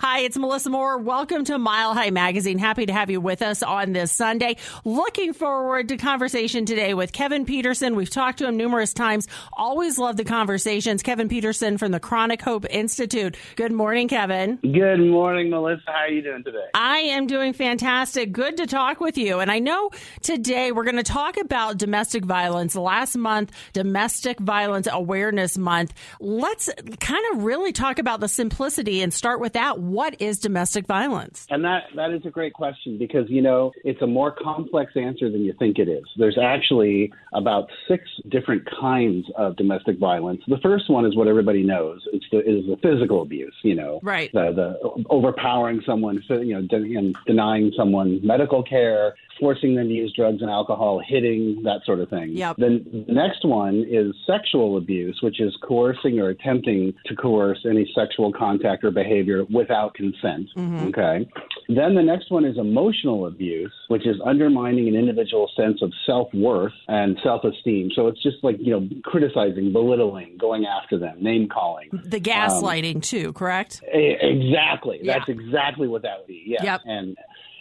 Hi, it's Melissa Moore. Welcome to Mile High Magazine. Happy to have you with us on this Sunday. Looking forward to conversation today with Kevin Peterson. We've talked to him numerous times. Always love the conversations. Kevin Peterson from the Chronic Hope Institute. Good morning, Kevin. Good morning, Melissa. How are you doing today? I am doing fantastic. Good to talk with you. And I know today we're going to talk about domestic violence. Last month, Domestic Violence Awareness Month. Let's kind of really talk about the simplicity and start with that what is domestic violence? And that that is a great question because you know it's a more complex answer than you think it is. There's actually about six different kinds of domestic violence. The first one is what everybody knows. It's the is the physical abuse. You know, right? The the overpowering someone, you know, de- denying someone medical care, forcing them to use drugs and alcohol, hitting, that sort of thing. Yep. Then the next one is sexual abuse, which is coercing or attempting to coerce any sexual contact or behavior without consent. Mm-hmm. Okay. Then the next one is emotional abuse, which is undermining an individual's sense of self worth and self esteem. So it's just like, you know, criticizing, belittling, going after them, name calling. The gaslighting, um, too, correct? Exactly. Yeah. That's exactly what that would be. Yeah. Yep. And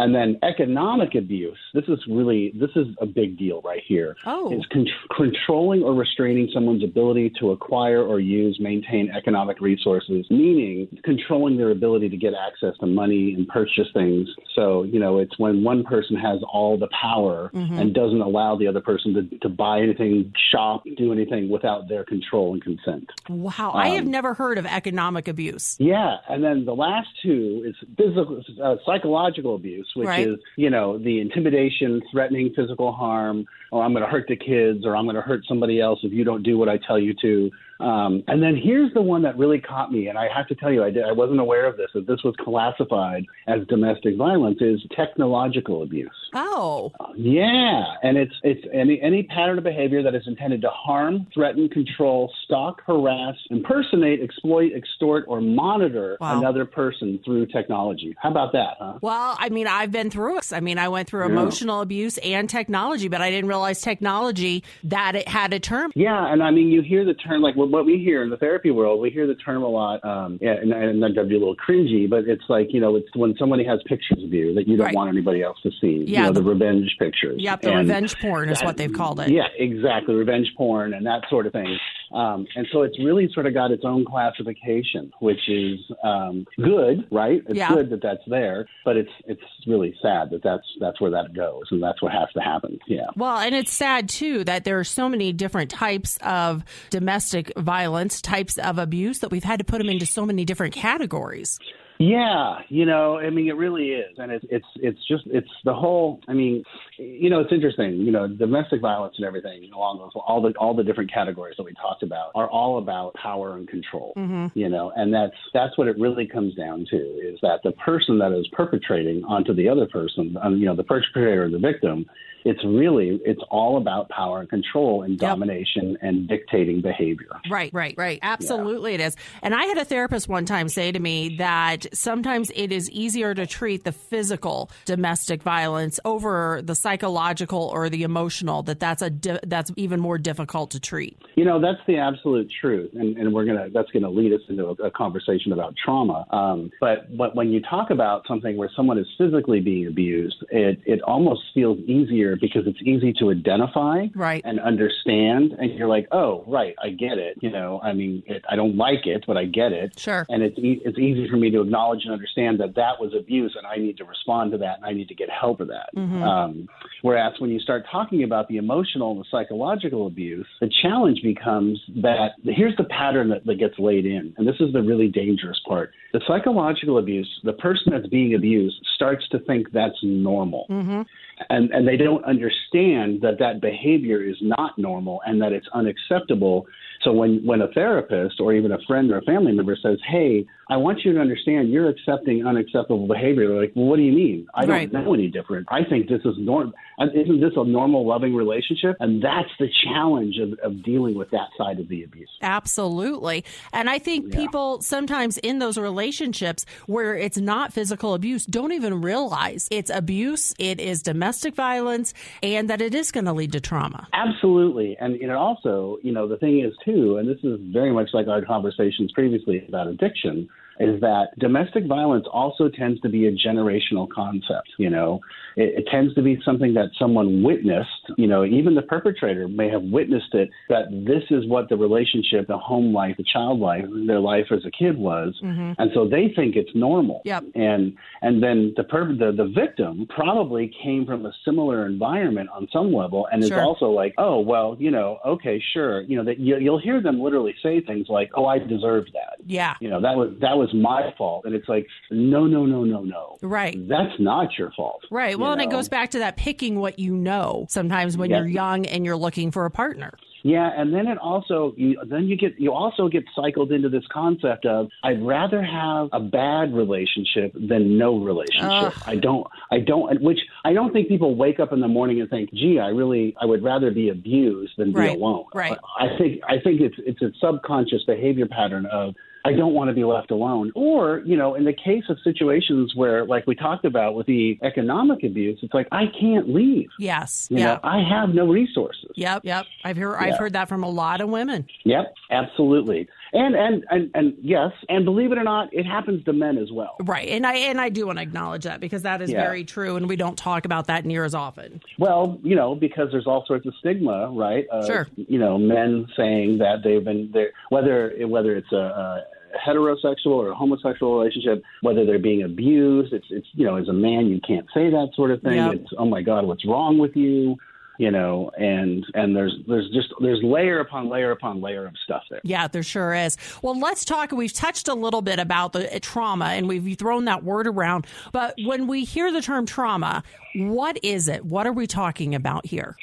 and then economic abuse. This is really this is a big deal right here. Oh, is con- controlling or restraining someone's ability to acquire or use, maintain economic resources, meaning controlling their ability to get access to money and purchase things. So you know, it's when one person has all the power mm-hmm. and doesn't allow the other person to, to buy anything, shop, do anything without their control and consent. Wow, um, I have um, never heard of economic abuse. Yeah, and then the last two is physical, uh, psychological abuse which right. is, you know, the intimidation, threatening physical harm, or I'm going to hurt the kids, or I'm going to hurt somebody else if you don't do what I tell you to. Um, and then here's the one that really caught me, and I have to tell you, I, did, I wasn't aware of this, that this was classified as domestic violence, is technological abuse. Oh. Yeah, and it's it's any any pattern of behavior that is intended to harm, threaten, control, stalk, harass, impersonate, exploit, extort, or monitor wow. another person through technology. How about that, huh? Well, I mean, I've been through it. I mean, I went through emotional abuse and technology, but I didn't realize technology that it had a term. Yeah, and I mean, you hear the term like what we hear in the therapy world. We hear the term a lot. Um, yeah, and, and that would be a little cringy, but it's like you know, it's when somebody has pictures of you that you don't right. want anybody else to see. Yeah, you know, the, the, revenge pictures. Yep, the and revenge porn is that, what they've called it. Yeah, exactly, revenge porn and that sort of thing. Um, and so it's really sort of got its own classification, which is um, good, right? It's yeah. good that that's there, but it's it's really sad that that's that's where that goes, and that's what has to happen. Yeah. Well, and it's sad too that there are so many different types of domestic violence, types of abuse that we've had to put them into so many different categories. Yeah, you know, I mean, it really is, and it's it's it's just it's the whole. I mean, you know, it's interesting. You know, domestic violence and everything along those all the all the different categories that we talked about are all about power and control. Mm-hmm. You know, and that's that's what it really comes down to is that the person that is perpetrating onto the other person, um, you know, the perpetrator or the victim, it's really it's all about power and control and yep. domination and dictating behavior. Right, right, right. Absolutely, yeah. it is. And I had a therapist one time say to me that sometimes it is easier to treat the physical domestic violence over the psychological or the emotional. That that's a di- that's even more difficult to treat. You know, that's the absolute truth, and, and we're gonna that's gonna lead us into a, a conversation about trauma. Um, but but when you talk about something where someone is physically being abused, it it almost feels easier because it's easy to identify right. and understand. And you're like, oh, right, I get it. You know, I mean, it, I don't like it, but I get it. Sure. And it's e- it's easy for me to acknowledge and understand that that was abuse, and I need to respond to that, and I need to get help for that. Mm-hmm. Um, whereas when you start talking about the emotional and the psychological abuse, the challenge becomes that here's the pattern that, that gets laid in, and this is the really dangerous part. The psychological abuse, the person that's being abused starts to think that's normal. Mm-hmm and and they don't understand that that behavior is not normal and that it's unacceptable so when when a therapist or even a friend or a family member says hey I want you to understand you're accepting unacceptable behavior. They're like, well, what do you mean? I don't right. know any different. I think this is normal. Uh, isn't this a normal, loving relationship? And that's the challenge of, of dealing with that side of the abuse. Absolutely. And I think yeah. people sometimes in those relationships where it's not physical abuse don't even realize it's abuse, it is domestic violence, and that it is going to lead to trauma. Absolutely. And it also, you know, the thing is, too, and this is very much like our conversations previously about addiction is that domestic violence also tends to be a generational concept. You know, it, it tends to be something that someone witnessed. You know, even the perpetrator may have witnessed it. That this is what the relationship, the home life, the child life, their life as a kid was, mm-hmm. and so they think it's normal. Yep. And and then the per- the the victim probably came from a similar environment on some level, and sure. is also like, oh well, you know, okay, sure, you know, that you, you'll hear them literally say things like, oh, I deserved that. Yeah. You know, that was that was my fault, and it's like, no, no, no, no, no. Right. That's not your fault. Right. Well, and know? it goes back to that picking what you know. Sometimes when you're young and you're looking for a partner. Yeah, and then it also you, then you get you also get cycled into this concept of I'd rather have a bad relationship than no relationship. Ugh. I don't I don't which I don't think people wake up in the morning and think, "Gee, I really I would rather be abused than be right. alone." Right. I think I think it's it's a subconscious behavior pattern of I don't want to be left alone. Or, you know, in the case of situations where, like we talked about with the economic abuse, it's like I can't leave. Yes. You yep. know, I have no resources. Yep. Yep. I've heard I've heard that from a lot of women. Yep. Absolutely. And, and and and yes, and believe it or not, it happens to men as well. Right, and I and I do want to acknowledge that because that is yeah. very true, and we don't talk about that near as often. Well, you know, because there's all sorts of stigma, right? Of, sure. You know, men saying that they've been there, whether whether it's a, a heterosexual or a homosexual relationship, whether they're being abused. It's it's you know, as a man you can't say that sort of thing. Yep. It's oh my God, what's wrong with you? You know, and and there's there's just there's layer upon layer upon layer of stuff there. Yeah, there sure is. Well, let's talk. We've touched a little bit about the uh, trauma, and we've thrown that word around. But when we hear the term trauma, what is it? What are we talking about here?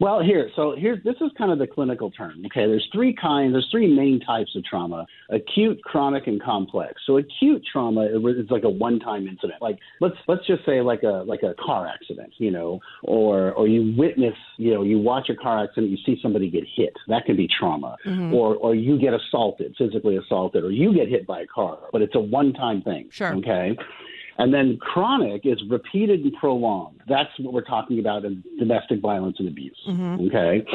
Well, here, so here's this is kind of the clinical term. Okay, there's three kinds, there's three main types of trauma: acute, chronic, and complex. So acute trauma is like a one-time incident. Like let's let's just say like a like a car accident, you know, or or you witness, you know, you watch a car accident, you see somebody get hit. That can be trauma, mm-hmm. or or you get assaulted, physically assaulted, or you get hit by a car, but it's a one-time thing. Sure. Okay. And then chronic is repeated and prolonged. That's what we're talking about in domestic violence and abuse. Mm-hmm. Okay.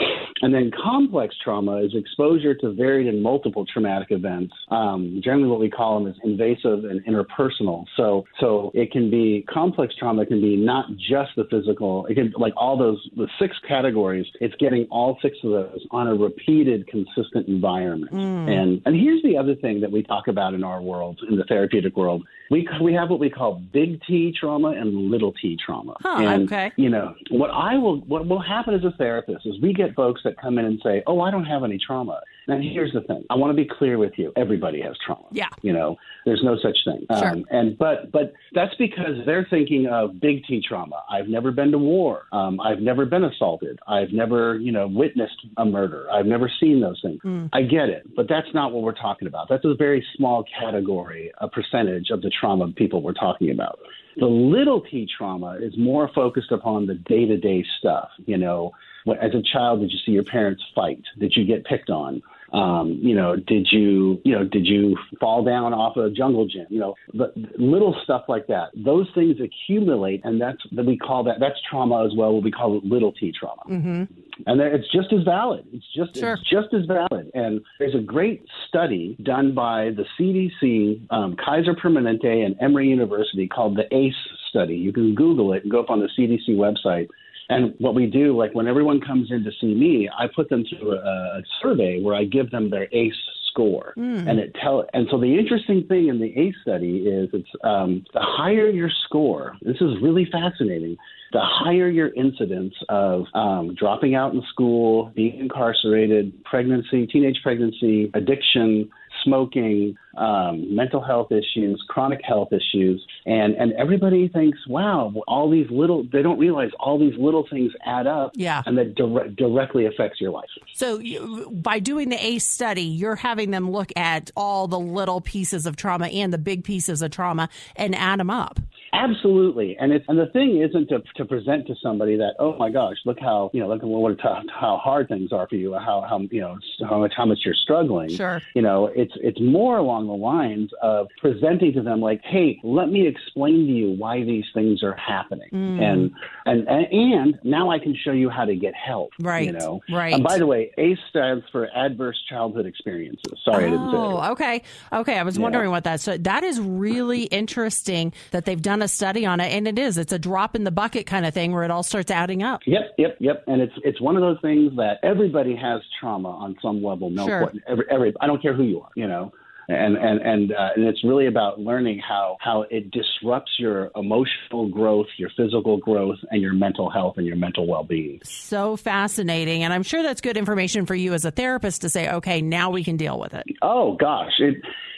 And then complex trauma is exposure to varied and multiple traumatic events. Um, generally, what we call them is invasive and interpersonal. So, so it can be complex trauma can be not just the physical. It can like all those the six categories. It's getting all six of those on a repeated, consistent environment. Mm. And and here's the other thing that we talk about in our world, in the therapeutic world. We we have what we call big T trauma and little T trauma. Huh, and okay. you know what I will what will happen as a therapist is we get folks that come in and say, "Oh, I don't have any trauma." And here's the thing. I want to be clear with you. Everybody has trauma. Yeah. You know, there's no such thing. Sure. Um, and but but that's because they're thinking of big T trauma. I've never been to war. Um, I've never been assaulted. I've never you know witnessed a murder. I've never seen those things. Mm. I get it, but that's not what we're talking about. That's a very small category, a percentage of the trauma people we're talking about. The little T trauma is more focused upon the day to day stuff. You know, as a child, did you see your parents fight? Did you get picked on? Um, you know, did you, you know, did you fall down off a jungle gym? You know, the little stuff like that. Those things accumulate, and that's that we call that that's trauma as well. What we call it little t trauma. Mm-hmm. And it's just as valid. It's just sure. it's just as valid. And there's a great study done by the CDC, um, Kaiser Permanente, and Emory University called the ACE study. You can Google it and go up on the CDC website and what we do, like when everyone comes in to see me, I put them through a, a survey where I give them their ACE score, mm. and it tell. And so the interesting thing in the ACE study is it's um, the higher your score. This is really fascinating. The higher your incidence of um, dropping out in school, being incarcerated, pregnancy, teenage pregnancy, addiction, smoking, um, mental health issues, chronic health issues, and and everybody thinks, wow, all these little they don't realize all these little things add up, yeah, and that dire- directly affects your life. So you, by doing the ACE study, you're having them look at all the little pieces of trauma and the big pieces of trauma and add them up. Absolutely, and it's and the thing isn't to, to present to somebody that oh my gosh, look how you know look at what how hard things are for you, how how you know how much how much you're struggling. Sure, you know it's it's more along the lines of presenting to them like, hey, let me explain to you why these things are happening, mm. and, and and and now I can show you how to get help. Right, you know. Right. And by the way, ACE stands for Adverse Childhood Experiences. Sorry, oh, I didn't say. Oh, okay, okay. I was yeah. wondering what that. So that is really interesting that they've done a study on it, and it is. It's a drop in the bucket kind of thing where it all starts adding up. Yep, yep, yep. And it's it's one of those things that everybody has trauma on some level. No, sure. every, every I don't care who you are. You know, and and and uh, and it's really about learning how how it disrupts your emotional growth, your physical growth, and your mental health and your mental well being. So fascinating, and I'm sure that's good information for you as a therapist to say, okay, now we can deal with it. Oh gosh, it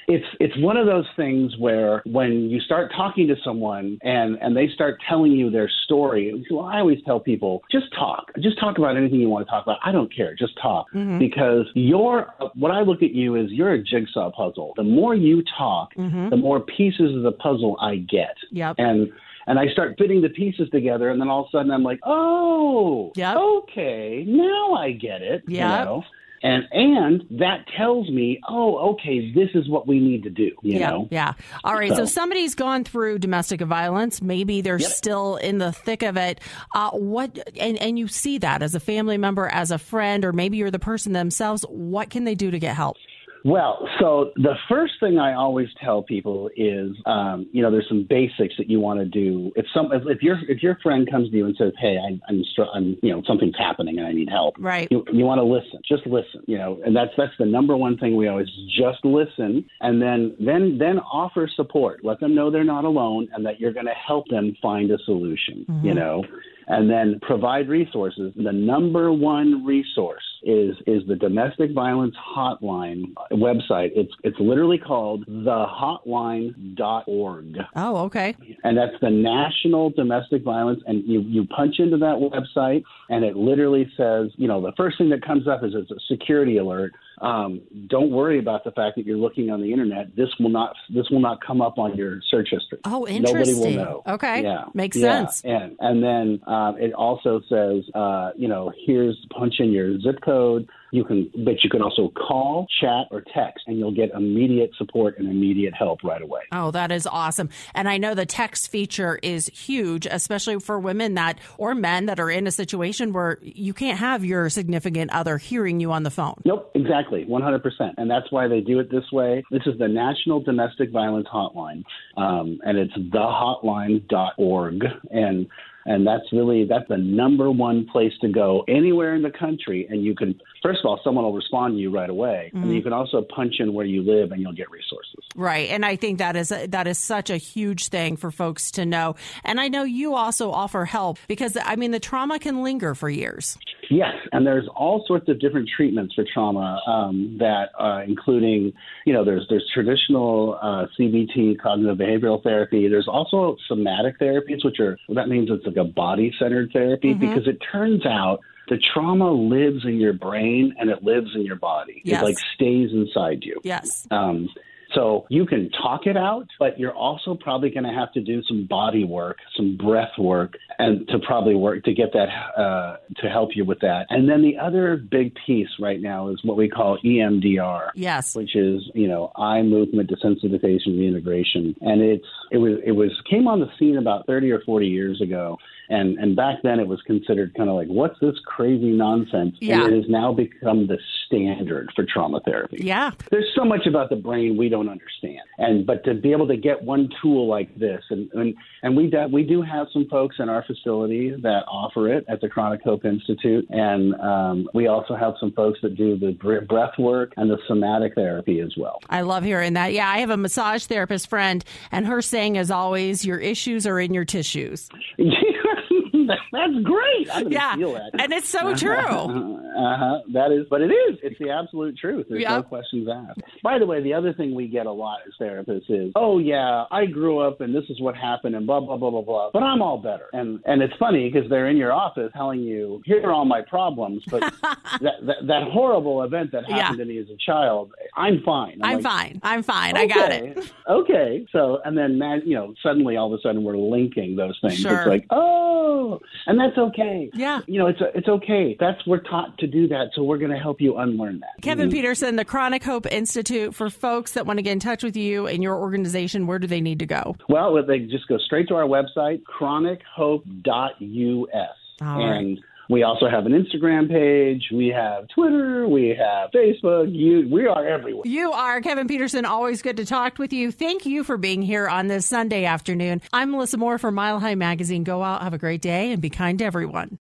it's it's one of those things where when you start talking to someone and and they start telling you their story, well, I always tell people just talk, just talk about anything you want to talk about. I don't care, just talk mm-hmm. because you're what I look at you is you're a jigsaw puzzle. The more you talk, mm-hmm. the more pieces of the puzzle I get. Yep. And and I start fitting the pieces together, and then all of a sudden I'm like, oh, yep. okay, now I get it. Yeah. You know? And and that tells me, oh, okay, this is what we need to do. You yeah, know? yeah. All right. So, so somebody's gone through domestic violence. Maybe they're yep. still in the thick of it. Uh, what and and you see that as a family member, as a friend, or maybe you're the person themselves. What can they do to get help? Well, so the first thing I always tell people is, um, you know, there's some basics that you want to do. If some, if, if your if your friend comes to you and says, "Hey, I, I'm, I'm, you know, something's happening and I need help," right? You, you want to listen, just listen, you know, and that's that's the number one thing we always just listen, and then then then offer support. Let them know they're not alone and that you're going to help them find a solution. Mm-hmm. You know, and then provide resources. The number one resource is is the domestic violence hotline website. It's it's literally called thehotline.org. Oh, okay. And that's the National Domestic Violence and you you punch into that website and it literally says, you know, the first thing that comes up is it's a security alert um, don't worry about the fact that you're looking on the internet. This will not this will not come up on your search history. Oh, interesting. Nobody will know. Okay, yeah, makes yeah. sense. And and then um, it also says, uh, you know, here's punch in your zip code. You can, but you can also call, chat, or text, and you'll get immediate support and immediate help right away. Oh, that is awesome! And I know the text feature is huge, especially for women that or men that are in a situation where you can't have your significant other hearing you on the phone. Nope, exactly, 100%. And that's why they do it this way. This is the National Domestic Violence Hotline, um, and it's thehotline.org. And and that's really that's the number one place to go anywhere in the country. And you can first of all someone will respond to you right away. Mm-hmm. and you can also punch in where you live and you'll get resources. Right. And i think that is that is such a huge thing for folks to know. And i know you also offer help because i mean the trauma can linger for years yes and there's all sorts of different treatments for trauma um, that uh, including you know there's there's traditional uh, cbt cognitive behavioral therapy there's also somatic therapies which are that means it's like a body centered therapy mm-hmm. because it turns out the trauma lives in your brain and it lives in your body. Yes. It like stays inside you. Yes. Um, so you can talk it out, but you're also probably going to have to do some body work, some breath work, and to probably work to get that uh, to help you with that. And then the other big piece right now is what we call EMDR. Yes, which is you know eye movement desensitization reintegration, and it's it was it was came on the scene about 30 or 40 years ago and and back then it was considered kind of like what's this crazy nonsense? Yeah. and it has now become the standard for trauma therapy. Yeah. There's so much about the brain we don't understand. And but to be able to get one tool like this and and, and we do, we do have some folks in our facility that offer it at the chronic hope institute. And um, we also have some folks that do the breath work and the somatic therapy as well. I love hearing that. Yeah i have a massage therapist friend and her saying as always your issues are in your tissues That's great. I'm Yeah. steal that. And it's so true. Uh-huh. That is, but it is. It's the absolute truth. There's no questions asked. By the way, the other thing we get a lot as therapists is, oh yeah, I grew up and this is what happened and blah blah blah blah blah. But I'm all better. And and it's funny because they're in your office telling you, here are all my problems. But that, that that horrible event that happened Yeah. to me as a child, I'm fine. I'm like, fine. I'm fine. I got it. Okay. So, and then, man, you know, suddenly all of a sudden we're linking those things. Sure. It's like, oh, and that's okay. Yeah. You know, it's it's okay. That's we're taught to do that, so we're going to help you unlearn that. Kevin Mhm. Peterson, the Chronic Hope Institute, for folks that want to get in touch with you and your organization, where do they need to go? Well, they just go straight to our website, chronichope.us, All right. We also have an Instagram page. We have Twitter. We have Facebook. You, we are everywhere. You are Kevin Peterson. Always good to talk with you. Thank you for being here on this Sunday afternoon. I'm Melissa Moore for Mile High Magazine. Go out, have a great day, and be kind to everyone.